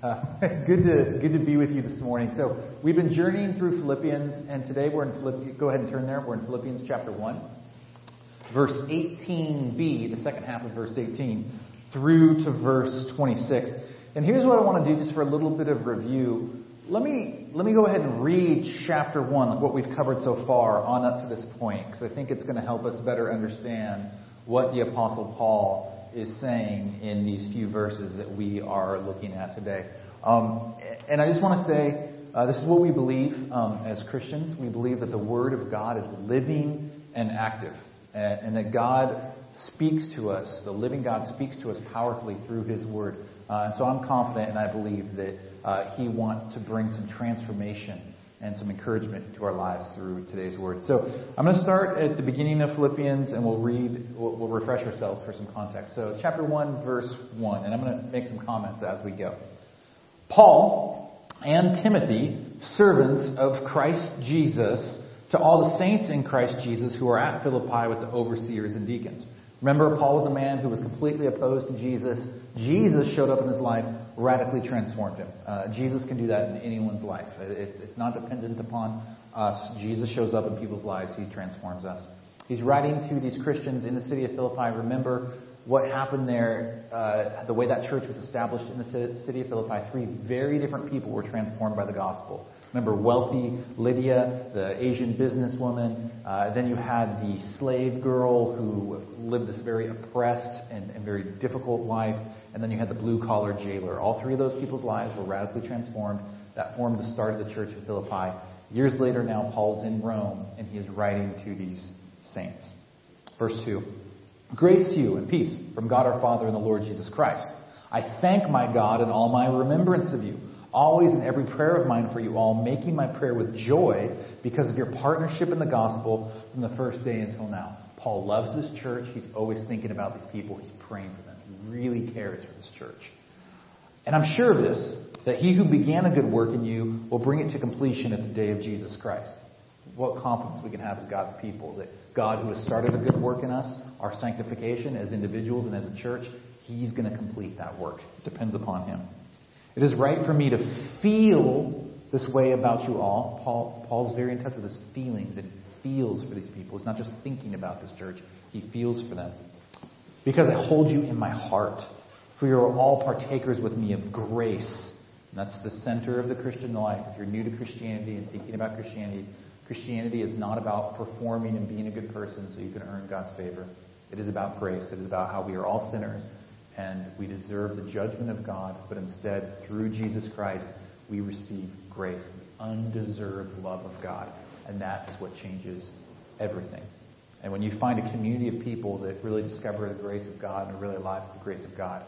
Uh, good to good to be with you this morning. So we've been journeying through Philippians, and today we're in Philippians. Go ahead and turn there. We're in Philippians chapter one, verse 18b, the second half of verse 18, through to verse 26. And here's what I want to do, just for a little bit of review. Let me let me go ahead and read chapter one, what we've covered so far, on up to this point, because I think it's going to help us better understand what the apostle Paul is saying in these few verses that we are looking at today. Um, and I just want to say, uh, this is what we believe um, as Christians. We believe that the Word of God is living and active, and, and, that God speaks to us, the living God speaks to us powerfully through His Word. Uh, and so I'm confident and I believe that uh, He wants to bring some transformation and some encouragement to our lives through today's word. So I'm going to start at the beginning of Philippians and we'll read, we'll, we'll, refresh ourselves for some context. So chapter 1, verse 1, and I'm going to make some comments as we go. Paul and Timothy, servants of Christ Jesus, to all the saints in Christ Jesus who are at Philippi with the overseers and deacons. Remember, Paul was a man who was completely opposed to Jesus. Jesus showed up in his life radically transformed him. Uh, Jesus can do that in anyone's life. It's, it's not dependent upon us. Jesus shows up in people's lives. He transforms us. He's writing to these Christians in the city of Philippi. Remember what happened there, uh, the way that church was established in the city of Philippi. Three very different people were transformed by the gospel. Remember wealthy Lydia, the Asian businesswoman. Uh, then you had the slave girl who lived this very oppressed and, and very difficult life. And then you had the blue collar jailer. All three of those people's lives were radically transformed. That formed the start of the church of Philippi. Years later now, Paul's in Rome and he is writing to these saints. Verse 2. Grace to you and peace from God our Father and the Lord Jesus Christ. I thank my God in all my remembrance of you always in every prayer of mine for you all, making my prayer with joy because of your partnership in the gospel from the first day until now. Paul loves this church. He's always thinking about these people. He's praying for them. He really cares for this church. And I'm sure of this, that he who began a good work in you will bring it to completion at the day of Jesus Christ. What confidence we can have as God's people that God who has started a good work in us, our sanctification as individuals and as a church, he's going to complete that work. It depends upon him. It is right for me to feel this way about you all. Paul, Paul's very in touch with his feelings and feels for these people. He's not just thinking about this church, he feels for them. Because I hold you in my heart, for you are all partakers with me of grace. And that's the center of the Christian life. If you're new to Christianity and thinking about Christianity, Christianity is not about performing and being a good person so you can earn God's favor. It is about grace. It is about how we are all sinners and we deserve the judgment of God, but instead, through Jesus Christ, we receive grace, the undeserved love of God. And that's what changes everything. And when you find a community of people that really discover the grace of God and are really alive with the grace of God,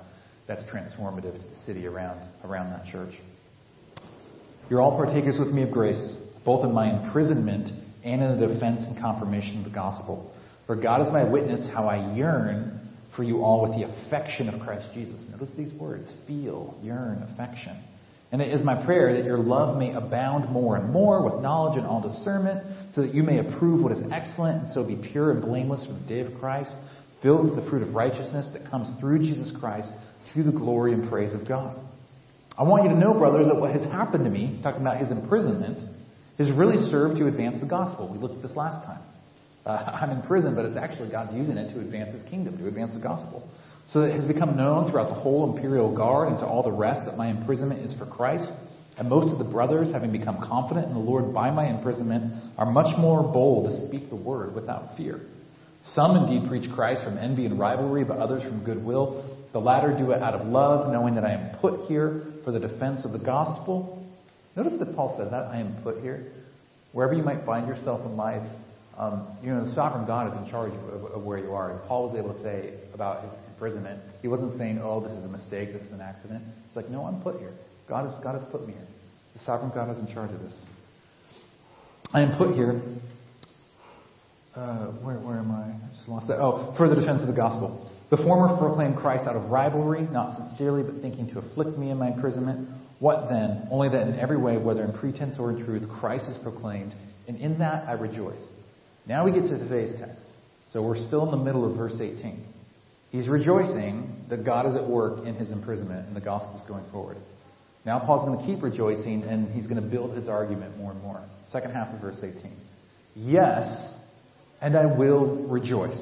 that's transformative to the city around, around that church. You're all partakers with me of grace, both in my imprisonment and in the defense and confirmation of the gospel. For God is my witness how I yearn for you all with the affection of Christ Jesus. Notice these words feel, yearn, affection. And it is my prayer that your love may abound more and more with knowledge and all discernment, so that you may approve what is excellent and so be pure and blameless for the day of Christ, filled with the fruit of righteousness that comes through Jesus Christ to the glory and praise of God. I want you to know, brothers, that what has happened to me, he's talking about his imprisonment, has really served to advance the gospel. We looked at this last time. Uh, I'm in prison, but it's actually God's using it to advance His kingdom, to advance the gospel. So it has become known throughout the whole imperial guard and to all the rest that my imprisonment is for Christ. And most of the brothers, having become confident in the Lord by my imprisonment, are much more bold to speak the word without fear. Some indeed preach Christ from envy and rivalry, but others from goodwill. The latter do it out of love, knowing that I am put here for the defense of the gospel. Notice that Paul says that I am put here. Wherever you might find yourself in life, um, you know, the sovereign God is in charge of, of, where you are. And Paul was able to say about his imprisonment, he wasn't saying, oh, this is a mistake, this is an accident. It's like, no, I'm put here. God has, God has put me here. The sovereign God is in charge of this. I am put here. Uh, where, where am I? I just lost that. Oh, for the defense of the gospel. The former proclaimed Christ out of rivalry, not sincerely, but thinking to afflict me in my imprisonment. What then? Only that in every way, whether in pretense or in truth, Christ is proclaimed, and in that I rejoice. Now we get to today's text. So we're still in the middle of verse 18. He's rejoicing that God is at work in his imprisonment and the gospel is going forward. Now Paul's going to keep rejoicing and he's going to build his argument more and more. Second half of verse 18. Yes, and I will rejoice.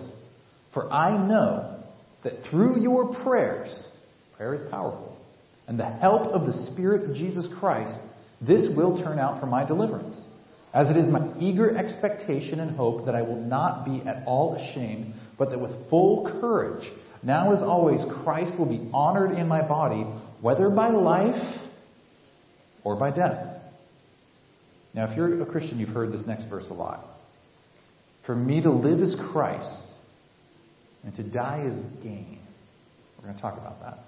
For I know that through your prayers, prayer is powerful, and the help of the Spirit of Jesus Christ, this will turn out for my deliverance. As it is my eager expectation and hope that I will not be at all ashamed, but that with full courage, now as always, Christ will be honored in my body, whether by life or by death. Now, if you're a Christian, you've heard this next verse a lot. For me to live is Christ, and to die is gain. We're going to talk about that.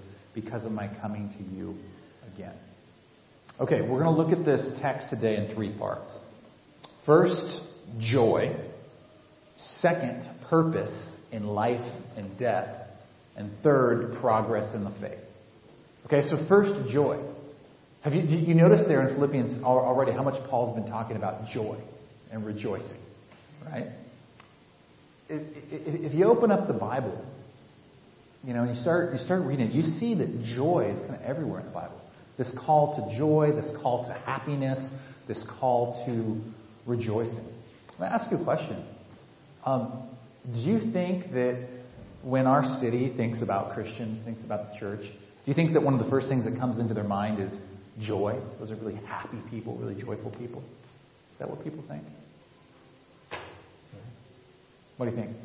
because of my coming to you again. Okay, we're going to look at this text today in three parts. First, joy. Second, purpose in life and death. And third, progress in the faith. Okay, so first, joy. Have you, you noticed there in Philippians already how much Paul's been talking about joy and rejoicing, right? If, you open up the Bible, you know, you start you start reading it, you see that joy is kind of everywhere in the Bible. This call to joy, this call to happiness, this call to rejoicing. Let me ask you a question. Um, do you think that when our city thinks about Christians, thinks about the church, do you think that one of the first things that comes into their mind is joy? Those are really happy people, really joyful people. Is that what people think? What do you think?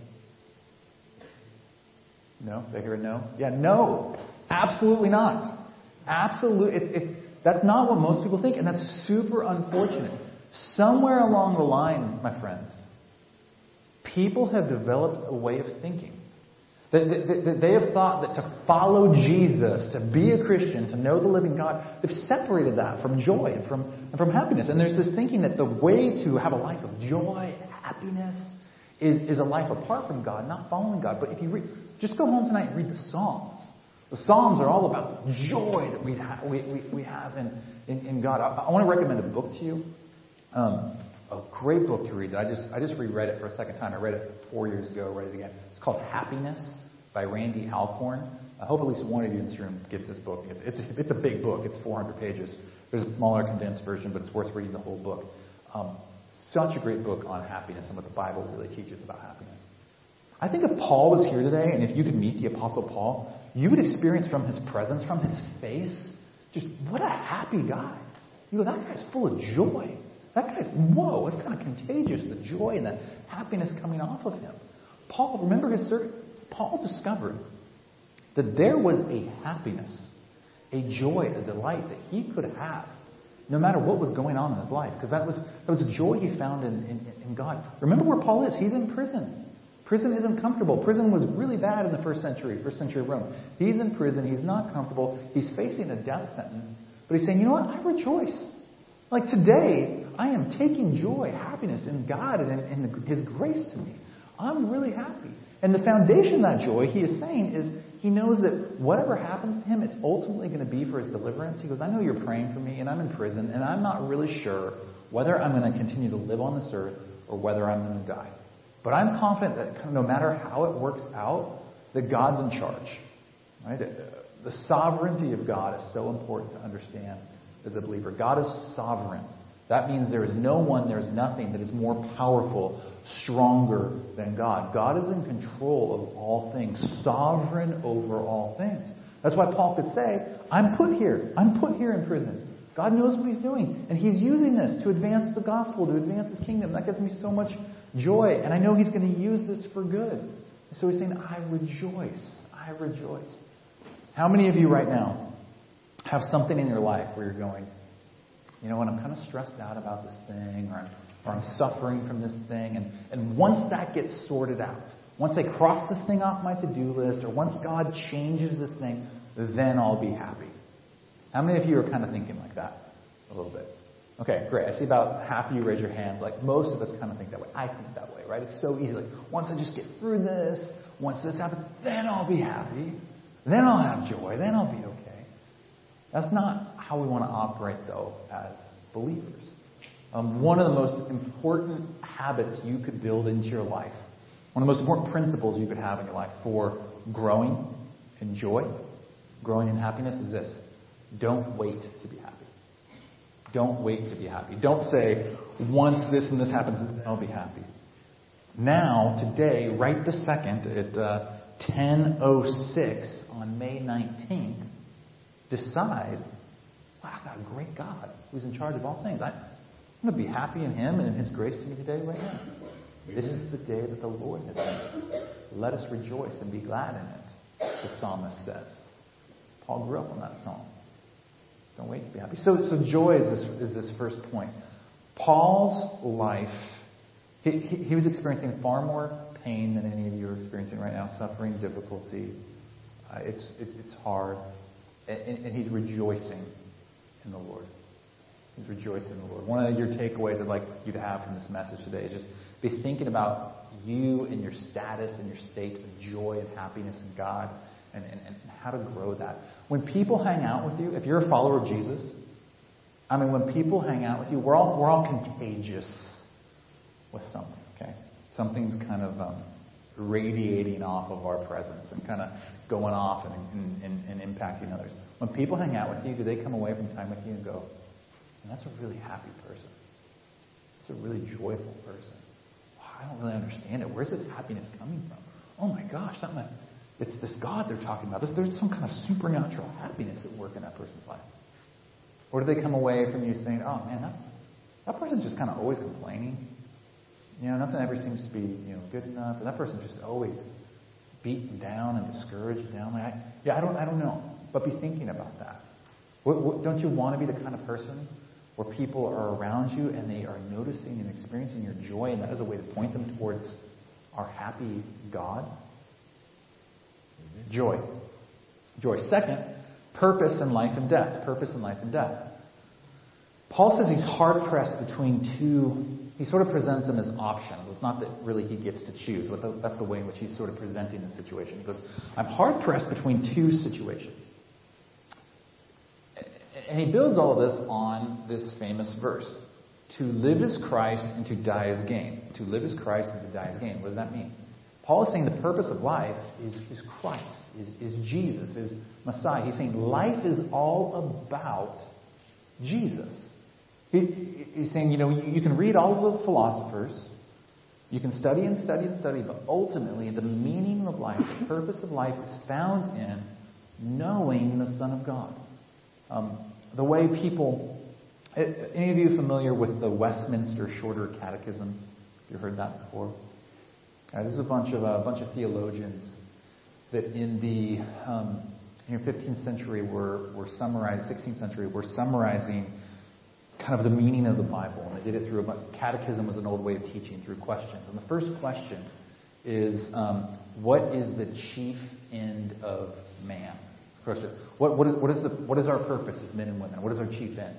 No? Did I hear a no? Yeah, no. Absolutely not. Absolutely. That's not what most people think, and that's super unfortunate. Somewhere along the line, my friends, people have developed a way of thinking. That, that, that they have thought that to follow Jesus, to be a Christian, to know the living God, they've separated that from joy and from, and from happiness. And there's this thinking that the way to have a life of joy and happiness is, is a life apart from God, not following God. But if you read, just go home tonight and read the Psalms. The Psalms are all about joy that we, ha- we, we, we have in, in, in God. I, I, want to recommend a book to you. Um, a great book to read I just, I just reread it for a second time. I read it four years ago, read it again. It's called Happiness by Randy Alcorn. I hope at least one of you in this room gets this book. It's, it's, it's a big book. It's 400 pages. There's a smaller condensed version, but it's worth reading the whole book. Um, such a great book on happiness and what the Bible really teaches about happiness. I think if Paul was here today, and if you could meet the Apostle Paul, you would experience from his presence, from his face, just what a happy guy. You go, that guy's full of joy. That guy's, whoa, it's kind of contagious, the joy and the happiness coming off of him. Paul, remember his, Paul discovered that there was a happiness, a joy, a delight that he could have no matter what was going on in his life, because that was, that was a joy he found in, in, in God. Remember where Paul is. He's in prison. Prison isn't comfortable. Prison was really bad in the first century, first century Rome. He's in prison. He's not comfortable. He's facing a death sentence. But he's saying, you know what? I rejoice. Like today, I am taking joy, happiness in God and in, in His grace to me. I'm really happy. And the foundation of that joy, he is saying, is he knows that whatever happens to him, it's ultimately going to be for his deliverance. He goes, I know you're praying for me, and I'm in prison, and I'm not really sure whether I'm going to continue to live on this earth or whether I'm going to die. But I'm confident that no matter how it works out, that God's in charge. Right? The sovereignty of God is so important to understand as a believer. God is sovereign. That means there is no one, there is nothing that is more powerful, stronger than God. God is in control of all things, sovereign over all things. That's why Paul could say, I'm put here. I'm put here in prison. God knows what he's doing. And he's using this to advance the gospel, to advance his kingdom. That gives me so much joy. And I know he's going to use this for good. So he's saying, I rejoice. I rejoice. How many of you right now have something in your life where you're going, you know, when I'm kind of stressed out about this thing, or I'm, or I'm suffering from this thing, and, and once that gets sorted out, once I cross this thing off my to-do list, or once God changes this thing, then I'll be happy. How many of you are kind of thinking like that? A little bit. Okay, great. I see about half of you raise your hands. Like most of us kind of think that way. I think that way, right? It's so easy. Like once I just get through this, once this happens, then I'll be happy. Then I'll have joy. Then I'll be okay. That's not how we want to operate, though, as believers. Um, one of the most important habits you could build into your life, one of the most important principles you could have in your life for growing in joy, growing in happiness is this. Don't wait to be happy. Don't wait to be happy. Don't say, once this and this happens, I'll be happy. Now, today, right the second at uh, 10.06 on May 19th, decide, wow, I've got a great God who's in charge of all things. I, I'm going to be happy in Him and in His grace to me today, right now. This is the day that the Lord has made. Let us rejoice and be glad in it, the psalmist says. Paul grew up on that song. Don't wait to be happy. So, so joy is this, is this first point. Paul's life, he, he, he was experiencing far more pain than any of you are experiencing right now, suffering, difficulty. Uh, it's, it, it's hard. And, and, he's rejoicing in the Lord. He's rejoicing in the Lord. One of your takeaways I'd like you to have from this message today is just be thinking about you and your status and your state of joy and happiness in God and, and, and how to grow that. When people hang out with you, if you're a follower of Jesus, I mean, when people hang out with you, we're all, we're all contagious with something, okay? Something's kind of um, radiating off of our presence and kind of going off and, and, and, and impacting others. When people hang out with you, do they come away from time with you and go, that's a really happy person. That's a really joyful person. I don't really understand it. Where's this happiness coming from? Oh my gosh, that it's this God they're talking about. There's some kind of supernatural happiness at work in that person's life. Or do they come away from you saying, oh man, that, that person's just kind of always complaining. You know, nothing ever seems to be, you know, good enough. And that person's just always beaten down and discouraged down. Like, I, yeah, I don't, I don't know. But be thinking about that. What, what, don't you want to be the kind of person where people are around you and they are noticing and experiencing your joy, and that is a way to point them towards our happy God? Joy. Joy. Second, purpose in life and death. Purpose in life and death. Paul says he's hard pressed between two. He sort of presents them as options. It's not that really he gets to choose, but that's the way in which he's sort of presenting the situation. He goes, I'm hard pressed between two situations. And he builds all of this on this famous verse. To live is Christ and to die is gain. To live is Christ and to die is gain. What does that mean? Paul is saying the purpose of life is, is Christ, is, is Jesus, is Messiah. He's saying life is all about Jesus. He, he's saying, you know, you, you can read all of the philosophers, you can study and study and study, but ultimately the meaning of life, the purpose of life is found in knowing the Son of God. Um, the way people, any of you familiar with the Westminster Shorter Catechism? Have You heard that before? Uh, this is a bunch of a uh, bunch of theologians that in the um, in 15th century were were summarized, 16th century were summarizing kind of the meaning of the Bible, and they did it through a catechism was an old way of teaching through questions. And the first question is, um, what is the chief end of man? Question. What, what, is, what, is the, what is our purpose as men and women? What is our chief end?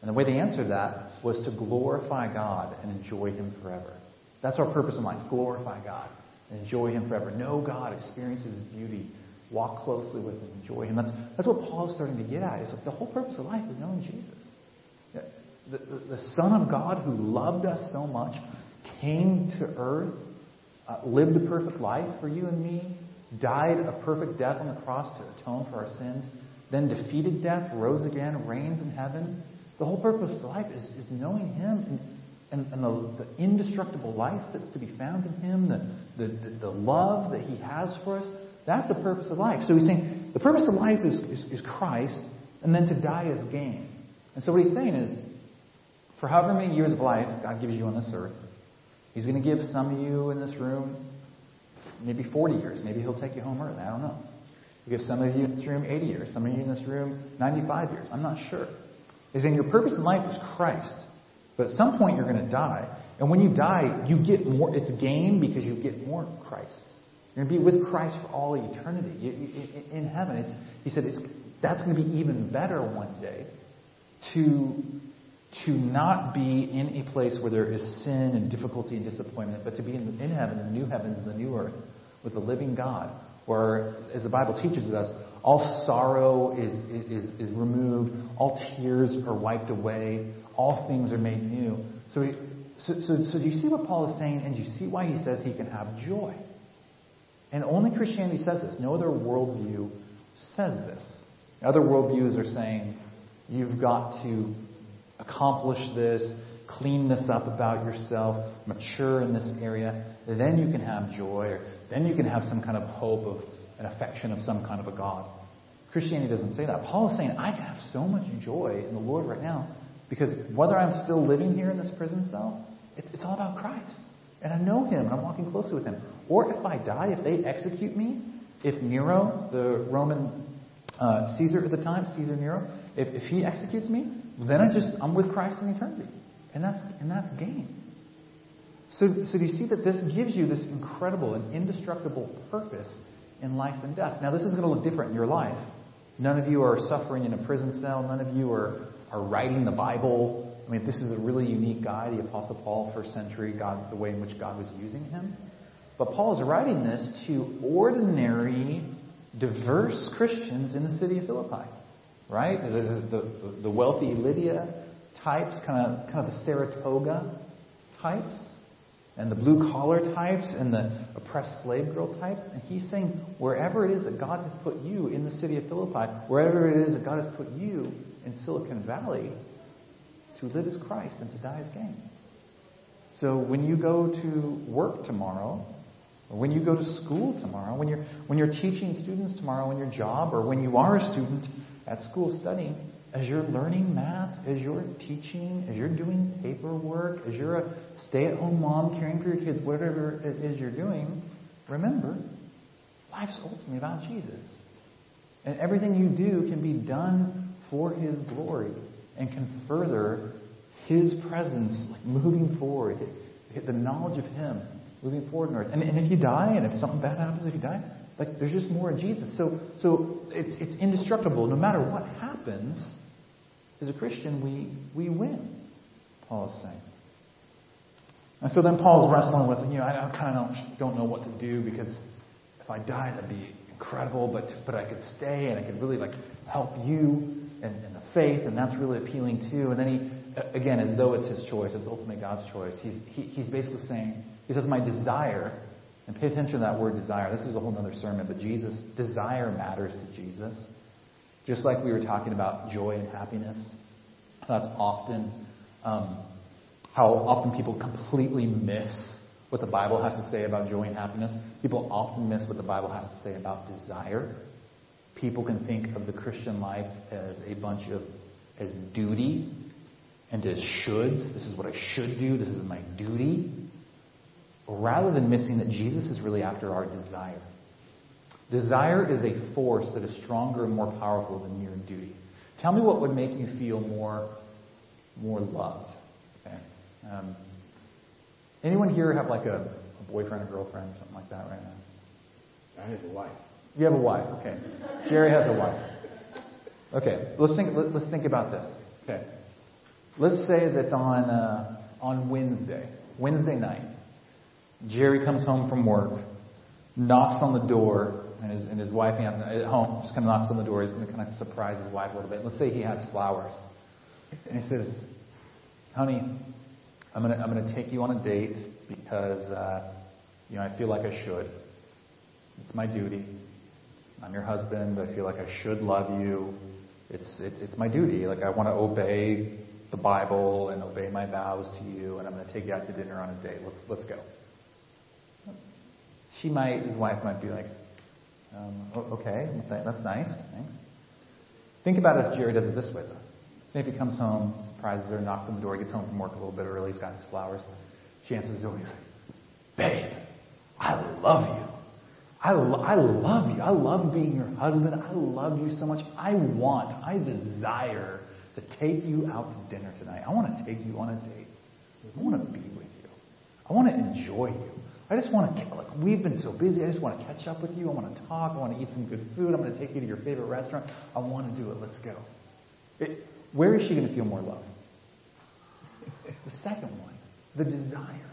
And the way they answered that was to glorify God and enjoy Him forever. That's our purpose in life. Glorify God. Enjoy Him forever. Know God. Experience His beauty. Walk closely with Him. Enjoy Him. That's, that's what Paul is starting to get at. Is like the whole purpose of life is knowing Jesus. The, the, the, Son of God who loved us so much came to earth, uh, lived a perfect life for you and me, died a perfect death on the cross to atone for our sins, then defeated death, rose again, reigns in heaven. The whole purpose of life is, is knowing Him and and, and the, the, indestructible life that's to be found in Him, the, the, the, love that He has for us, that's the purpose of life. So he's saying the purpose of life is, is, is Christ, and then to die is gain. And so what he's saying is, for however many years of life God gives you on this earth, He's going to give some of you in this room maybe 40 years. Maybe He'll take you home early. I don't know. He'll give some of you in this room 80 years. Some of you in this room 95 years. I'm not sure. He's saying your purpose in life is Christ. But at some point you're going to die. And when you die, you get more, it's gain because you get more Christ. You're going to be with Christ for all eternity. You, you, in heaven, it's, he said it's, that's going to be even better one day to to not be in a place where there is sin and difficulty and disappointment, but to be in, in heaven, the new heavens and the new earth, with the living God, where, as the Bible teaches us, all sorrow is, is, is removed, all tears are wiped away, all things are made new. So, he, so, so, so do you see what Paul is saying, and do you see why he says he can have joy? And only Christianity says this. No other worldview says this. Other worldviews are saying you've got to accomplish this, clean this up about yourself, mature in this area, then you can have joy, or then you can have some kind of hope of an affection of some kind of a God. Christianity doesn't say that. Paul is saying, I can have so much joy in the Lord right now because whether I'm still living here in this prison cell, it's, it's all about Christ. And I know him, and I'm walking closely with him. Or if I die, if they execute me, if Nero, the Roman uh, Caesar at the time, Caesar Nero, if, if he executes me, then I just I'm with Christ in eternity, and that's and that's gain. So, so do you see that this gives you this incredible and indestructible purpose in life and death? Now, this is going to look different in your life. None of you are suffering in a prison cell. None of you are, are writing the Bible. I mean, this is a really unique guy, the Apostle Paul, first century, God, the way in which God was using him. But Paul is writing this to ordinary, diverse Christians in the city of Philippi right? The, the, the wealthy Lydia types, kind of, kind of the Saratoga types, and the blue collar types, and the oppressed slave girl types. And he's saying, wherever it is that God has put you in the city of Philippi, wherever it is that God has put you in Silicon Valley, to live as Christ and to die as gain. So when you go to work tomorrow, or when you go to school tomorrow, when you're, when you're teaching students tomorrow in your job, or when you are a student at school studying, as you're learning math, as you're teaching, as you're doing paperwork, as you're a stay at home mom caring for your kids, whatever it is you're doing, remember, life's ultimately about Jesus. And everything you do can be done for His glory and can further His presence like moving forward, the knowledge of Him moving forward in earth. And, and if you die, and if something bad happens, if you die, like there's just more in Jesus. So so it's it's indestructible. No matter what happens, as a Christian, we we win. Paul is saying. And so then Paul's wrestling with, you know, I, I kind of don't, know what to do because if I die, that'd be incredible, but but I could stay and I could really like help you and, and the faith, and that's really appealing too. And then he, again, as though it's his choice, it's ultimately God's choice. He's he, he's basically saying, he says, my desire and pay attention to that word desire. This is a whole other sermon, but Jesus, desire matters to Jesus. Just like we were talking about joy and happiness. That's often um, how often people completely miss what the Bible has to say about joy and happiness. People often miss what the Bible has to say about desire. People can think of the Christian life as a bunch of as duty and as shoulds. This is what I should do. This is my duty rather than missing that Jesus is really after our desire. Desire is a force that is stronger and more powerful than mere duty. Tell me what would make you feel more, more loved. Okay. Um, anyone here have like a, a boyfriend or girlfriend, or something like that right now? I have a wife. You have a wife. Okay. Jerry has a wife. Okay. Let's think. Let, us think about this. Okay. Let's say that on uh, on Wednesday, Wednesday night, Jerry comes home from work, knocks on the door, and his, and his wife at home just kind of knocks on the door. He's going to kind of surprise his wife a little bit. Let's say he has flowers. And he says, honey, I'm going to, I'm to take you on a date because, uh, you know, I feel like I should. It's my duty. I'm your husband. I feel like I should love you. It's, it's, it's my duty. Like I want to obey the Bible and obey my vows to you, and I'm going to take you out to dinner on a date. Let's, let's go she might, his wife might be like, um, okay, that's nice, thanks. Think about it if Jerry does it this way, though. Maybe he comes home, surprises her, knocks on the door, gets home from work a little bit early, he's got his flowers. She answers the door, he's like, babe, I love you. I, I love you. I love being your husband. I love you so much. I want, I desire to take you out to dinner tonight. I want to take you on a date. I want to be with you. I want to enjoy you. I just want to, like, we've been so busy. I just want to catch up with you. I want to talk. I want to eat some good food. I'm going to take you to your favorite restaurant. I want to do it. Let's go. It, where is she going to feel more love? the second one, the desire.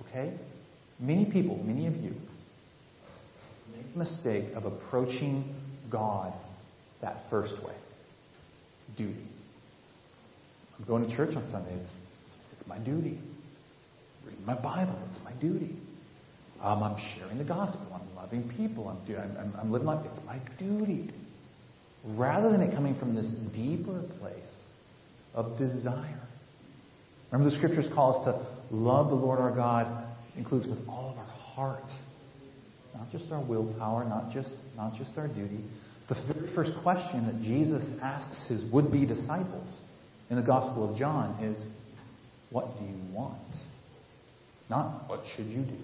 Okay? Many people, many of you, make the mistake of approaching God that first way. Duty. I'm going to church on Sunday. It's, it's, it's my duty. Reading my Bible. It's my duty. Um, I'm sharing the gospel. I'm loving people. I'm, I'm, I'm living life. It's my duty. Rather than it coming from this deeper place of desire. Remember the scriptures call us to love the Lord our God includes with all of our heart. Not just our willpower, not just, not just our duty. The very first question that Jesus asks his would-be disciples in the Gospel of John is, what do you want? Not what should you do?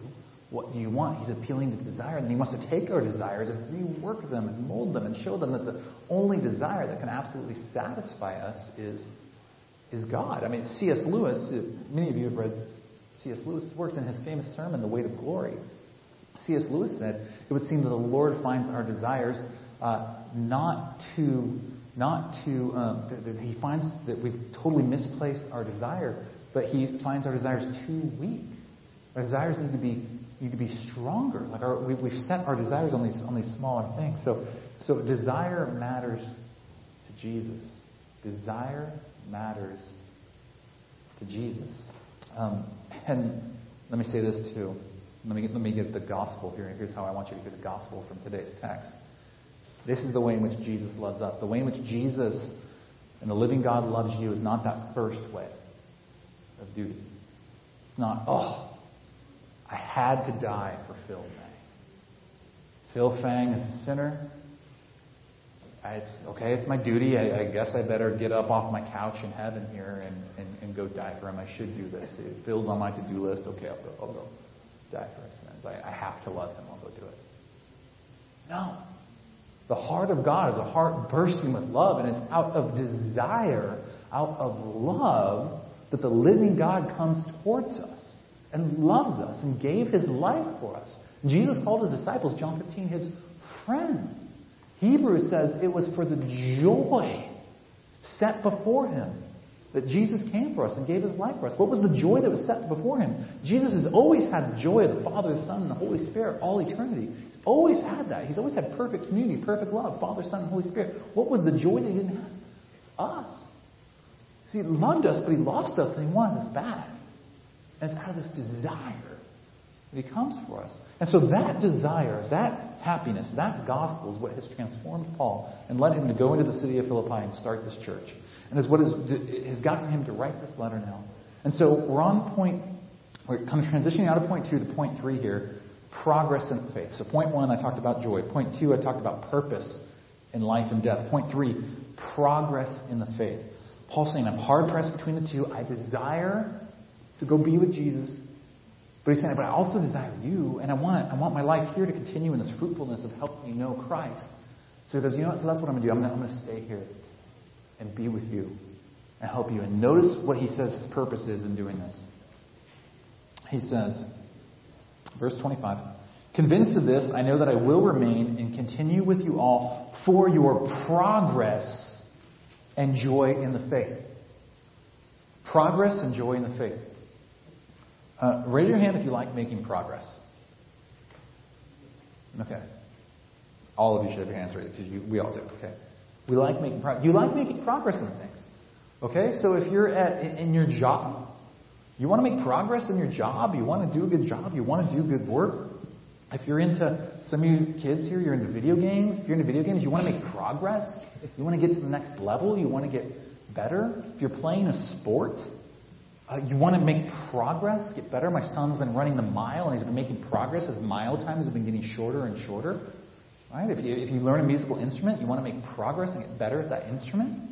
What do you want? He's appealing to desire, and he wants to take our desires and rework them and mold them and show them that the only desire that can absolutely satisfy us is, is God. I mean, C.S. Lewis, many of you have read C.S. Lewis works in his famous sermon, The Weight of Glory. C.S. Lewis said, it would seem that the Lord finds our desires uh, not to, not to, um, that, that he finds that we've totally misplaced our desire, but he finds our desires too weak. Our desires need to be need to be stronger. Like our, we, have set our desires on these on these smaller things. So so desire matters to Jesus. Desire matters to Jesus. Um, and let me say this too. Let me, get, let me get the gospel here. Here's how I want you to get the gospel from today's text. This is the way in which Jesus loves us. The way in which Jesus and the living God loves you is not that first way of duty. It's not, oh, I had to die for Phil Fang. Phil Fang is a sinner. It's okay. It's my duty. I, I, guess I better get up off my couch in heaven here and, and, and go die for him. I should do this. It feels on my to-do list. Okay, I'll go. I'll go die for his sins. I, I have to love him. I'll go do it. No. The heart of God is a heart bursting with love, and it's out of desire, out of love, that the living God comes towards us and loves us and gave his life for us. Jesus called his disciples, John 15, his friends. Hebrews says it was for the joy set before him that Jesus came for us and gave his life for us. What was the joy that was set before him? Jesus has always had the joy of the Father, the Son, and the Holy Spirit all eternity. He's always had that. He's always had perfect community, perfect love, Father, Son, and Holy Spirit. What was the joy that he didn't have? It's us. See, he loved us, but he lost us and he wanted us back. And it's out of this desire that he comes for us. And so that desire, that happiness, that gospel is what has transformed Paul and led him to go into the city of Philippi and start this church. And is what has, has gotten him to write this letter now. And so we're on point, we're kind of transitioning out of point two to point three here, progress in faith. So point one, I talked about joy. Point two, I talked about purpose in life and death. Point three, progress in the faith. Paul's saying, I'm hard pressed between the two. I desire to go be with Jesus, but he's saying, but I also desire you, and I want, I want my life here to continue in this fruitfulness of helping you know Christ. So he goes, you know what? So that's what I'm going to do. I'm going to stay here and be with you and help you. And notice what he says his purpose is in doing this. He says, verse 25, Convinced of this, I know that I will remain and continue with you all for your progress and joy in the faith. Progress and joy in the faith. Uh, raise your hand if you like making progress. Okay. All of you should have your hands raised because we all do. Okay. We like making progress. You like making progress in things. Okay. So if you're at in, your job, you want to make progress in your job. You want to do a good job. You want to do good work. If you're into some of you kids here, you're into video games. If you're into video games, you want to make progress. You want to get to the next level. You want to get better. If you're playing a sport, uh, you want to make progress, get better. My son's been running the mile, and he's been making progress. His mile times have been getting shorter and shorter. Right? If you, if you learn a musical instrument, you want to make progress and get better at that instrument.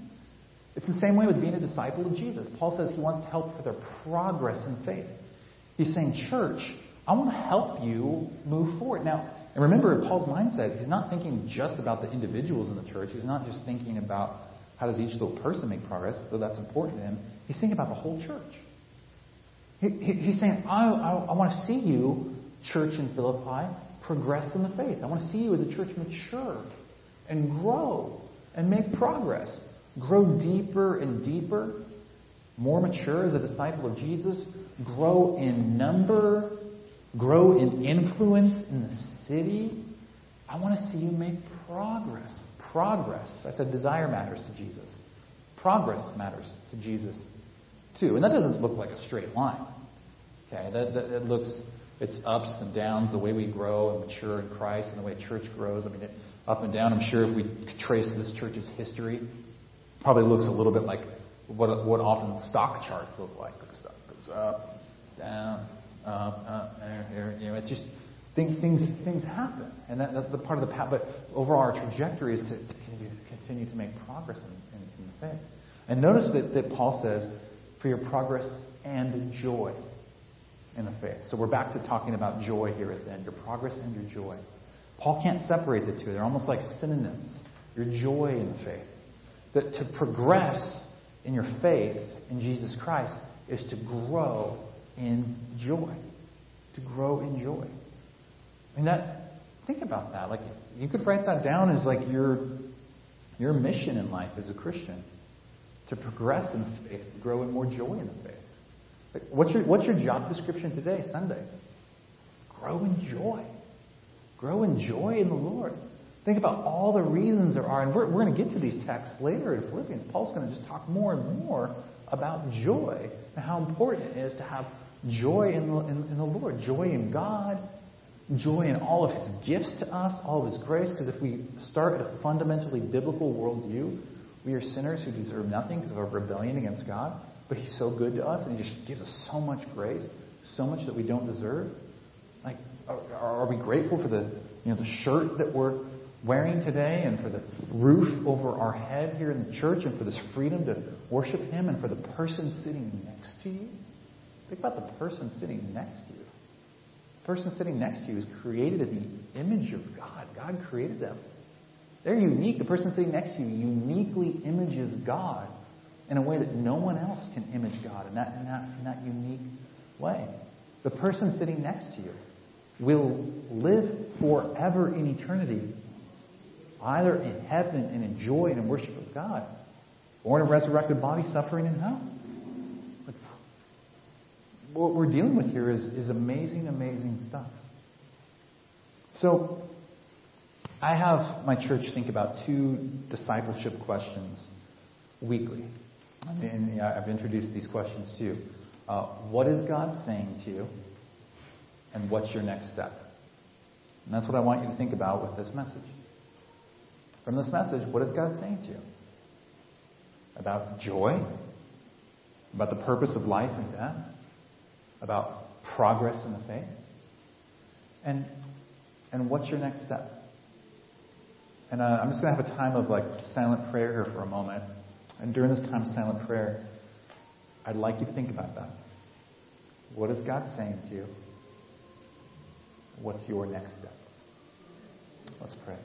It's the same way with being a disciple of Jesus. Paul says he wants to help for their progress in faith. He's saying, church, I want to help you move forward. Now, and remember, Paul's mindset, he's not thinking just about the individuals in the church. He's not just thinking about how does each little person make progress, though that's important to him. He's thinking about the whole church. He, he, he's saying, I, I, I want to see you, church in Philippi, progress in the faith. I want to see you as a church mature and grow and make progress. grow deeper and deeper, more mature as a disciple of Jesus, grow in number, grow in influence in the city. I want to see you make progress. Progress. I said desire matters to Jesus. Progress matters to Jesus too. And that doesn't look like a straight line. Okay, that, that, that looks, it's ups and downs, the way we grow and mature in Christ and the way church grows. I mean, it, up and down. I'm sure if we trace this church's history, probably looks a little bit like what, what often stock charts look like. Stock goes up, down, up, up, there, here. You know, it's just things, things, things happen, and that, that's the part of the path. But overall, our trajectory is to, to continue, continue, to make progress in, in, in the faith. And notice that, that Paul says, for your progress and joy in the faith. So we're back to talking about joy here at the end. Your progress and your joy. Paul can't separate the two. They're almost like synonyms. Your joy in the faith. That to progress in your faith in Jesus Christ is to grow in joy. To grow in joy. Mean that think about that. Like you could write that down as like your your mission in life as a Christian. To progress in faith, grow in more joy in the faith. Like, what's your what's your job description today, Sunday? Grow in joy. Grow in joy in the Lord. Think about all the reasons there are, and we're, we're going to get to these texts later in Philippians. Paul's going to just talk more and more about joy and how important it is to have joy in the, in, in the Lord, joy in God, joy in all of His gifts to us, all of His grace. Because if we start at a fundamentally biblical worldview, we are sinners who deserve nothing because of our rebellion against God. But He's so good to us, and He just gives us so much grace, so much that we don't deserve. Like, are, are we grateful for the, you know, the shirt that we're wearing today and for the roof over our head here in the church and for this freedom to worship Him and for the person sitting next to you? Think about the person sitting next to you. The person sitting next to you is created in the image of God. God created them. They're unique. The person sitting next to you uniquely images God in a way that no one else can image God in that, in that, in that unique way. The person sitting next to you will live forever in eternity, either in heaven and in joy and in worship of God, or in a resurrected body suffering in hell. What we're dealing with here is, is amazing, amazing stuff. So, I have my church think about two discipleship questions weekly. And I've introduced these questions to you. Uh, what is God saying to you? and what's your next step? And that's what I want you to think about with this message. From this message, what is God saying to you? About joy? About the purpose of life and death? About progress in the faith? And, and what's your next step? And uh, I'm just going to have a time of like silent prayer here for a moment. And during this time of silent prayer, I'd like you to think about that. What is God saying to you? What's your next step? Let's pray.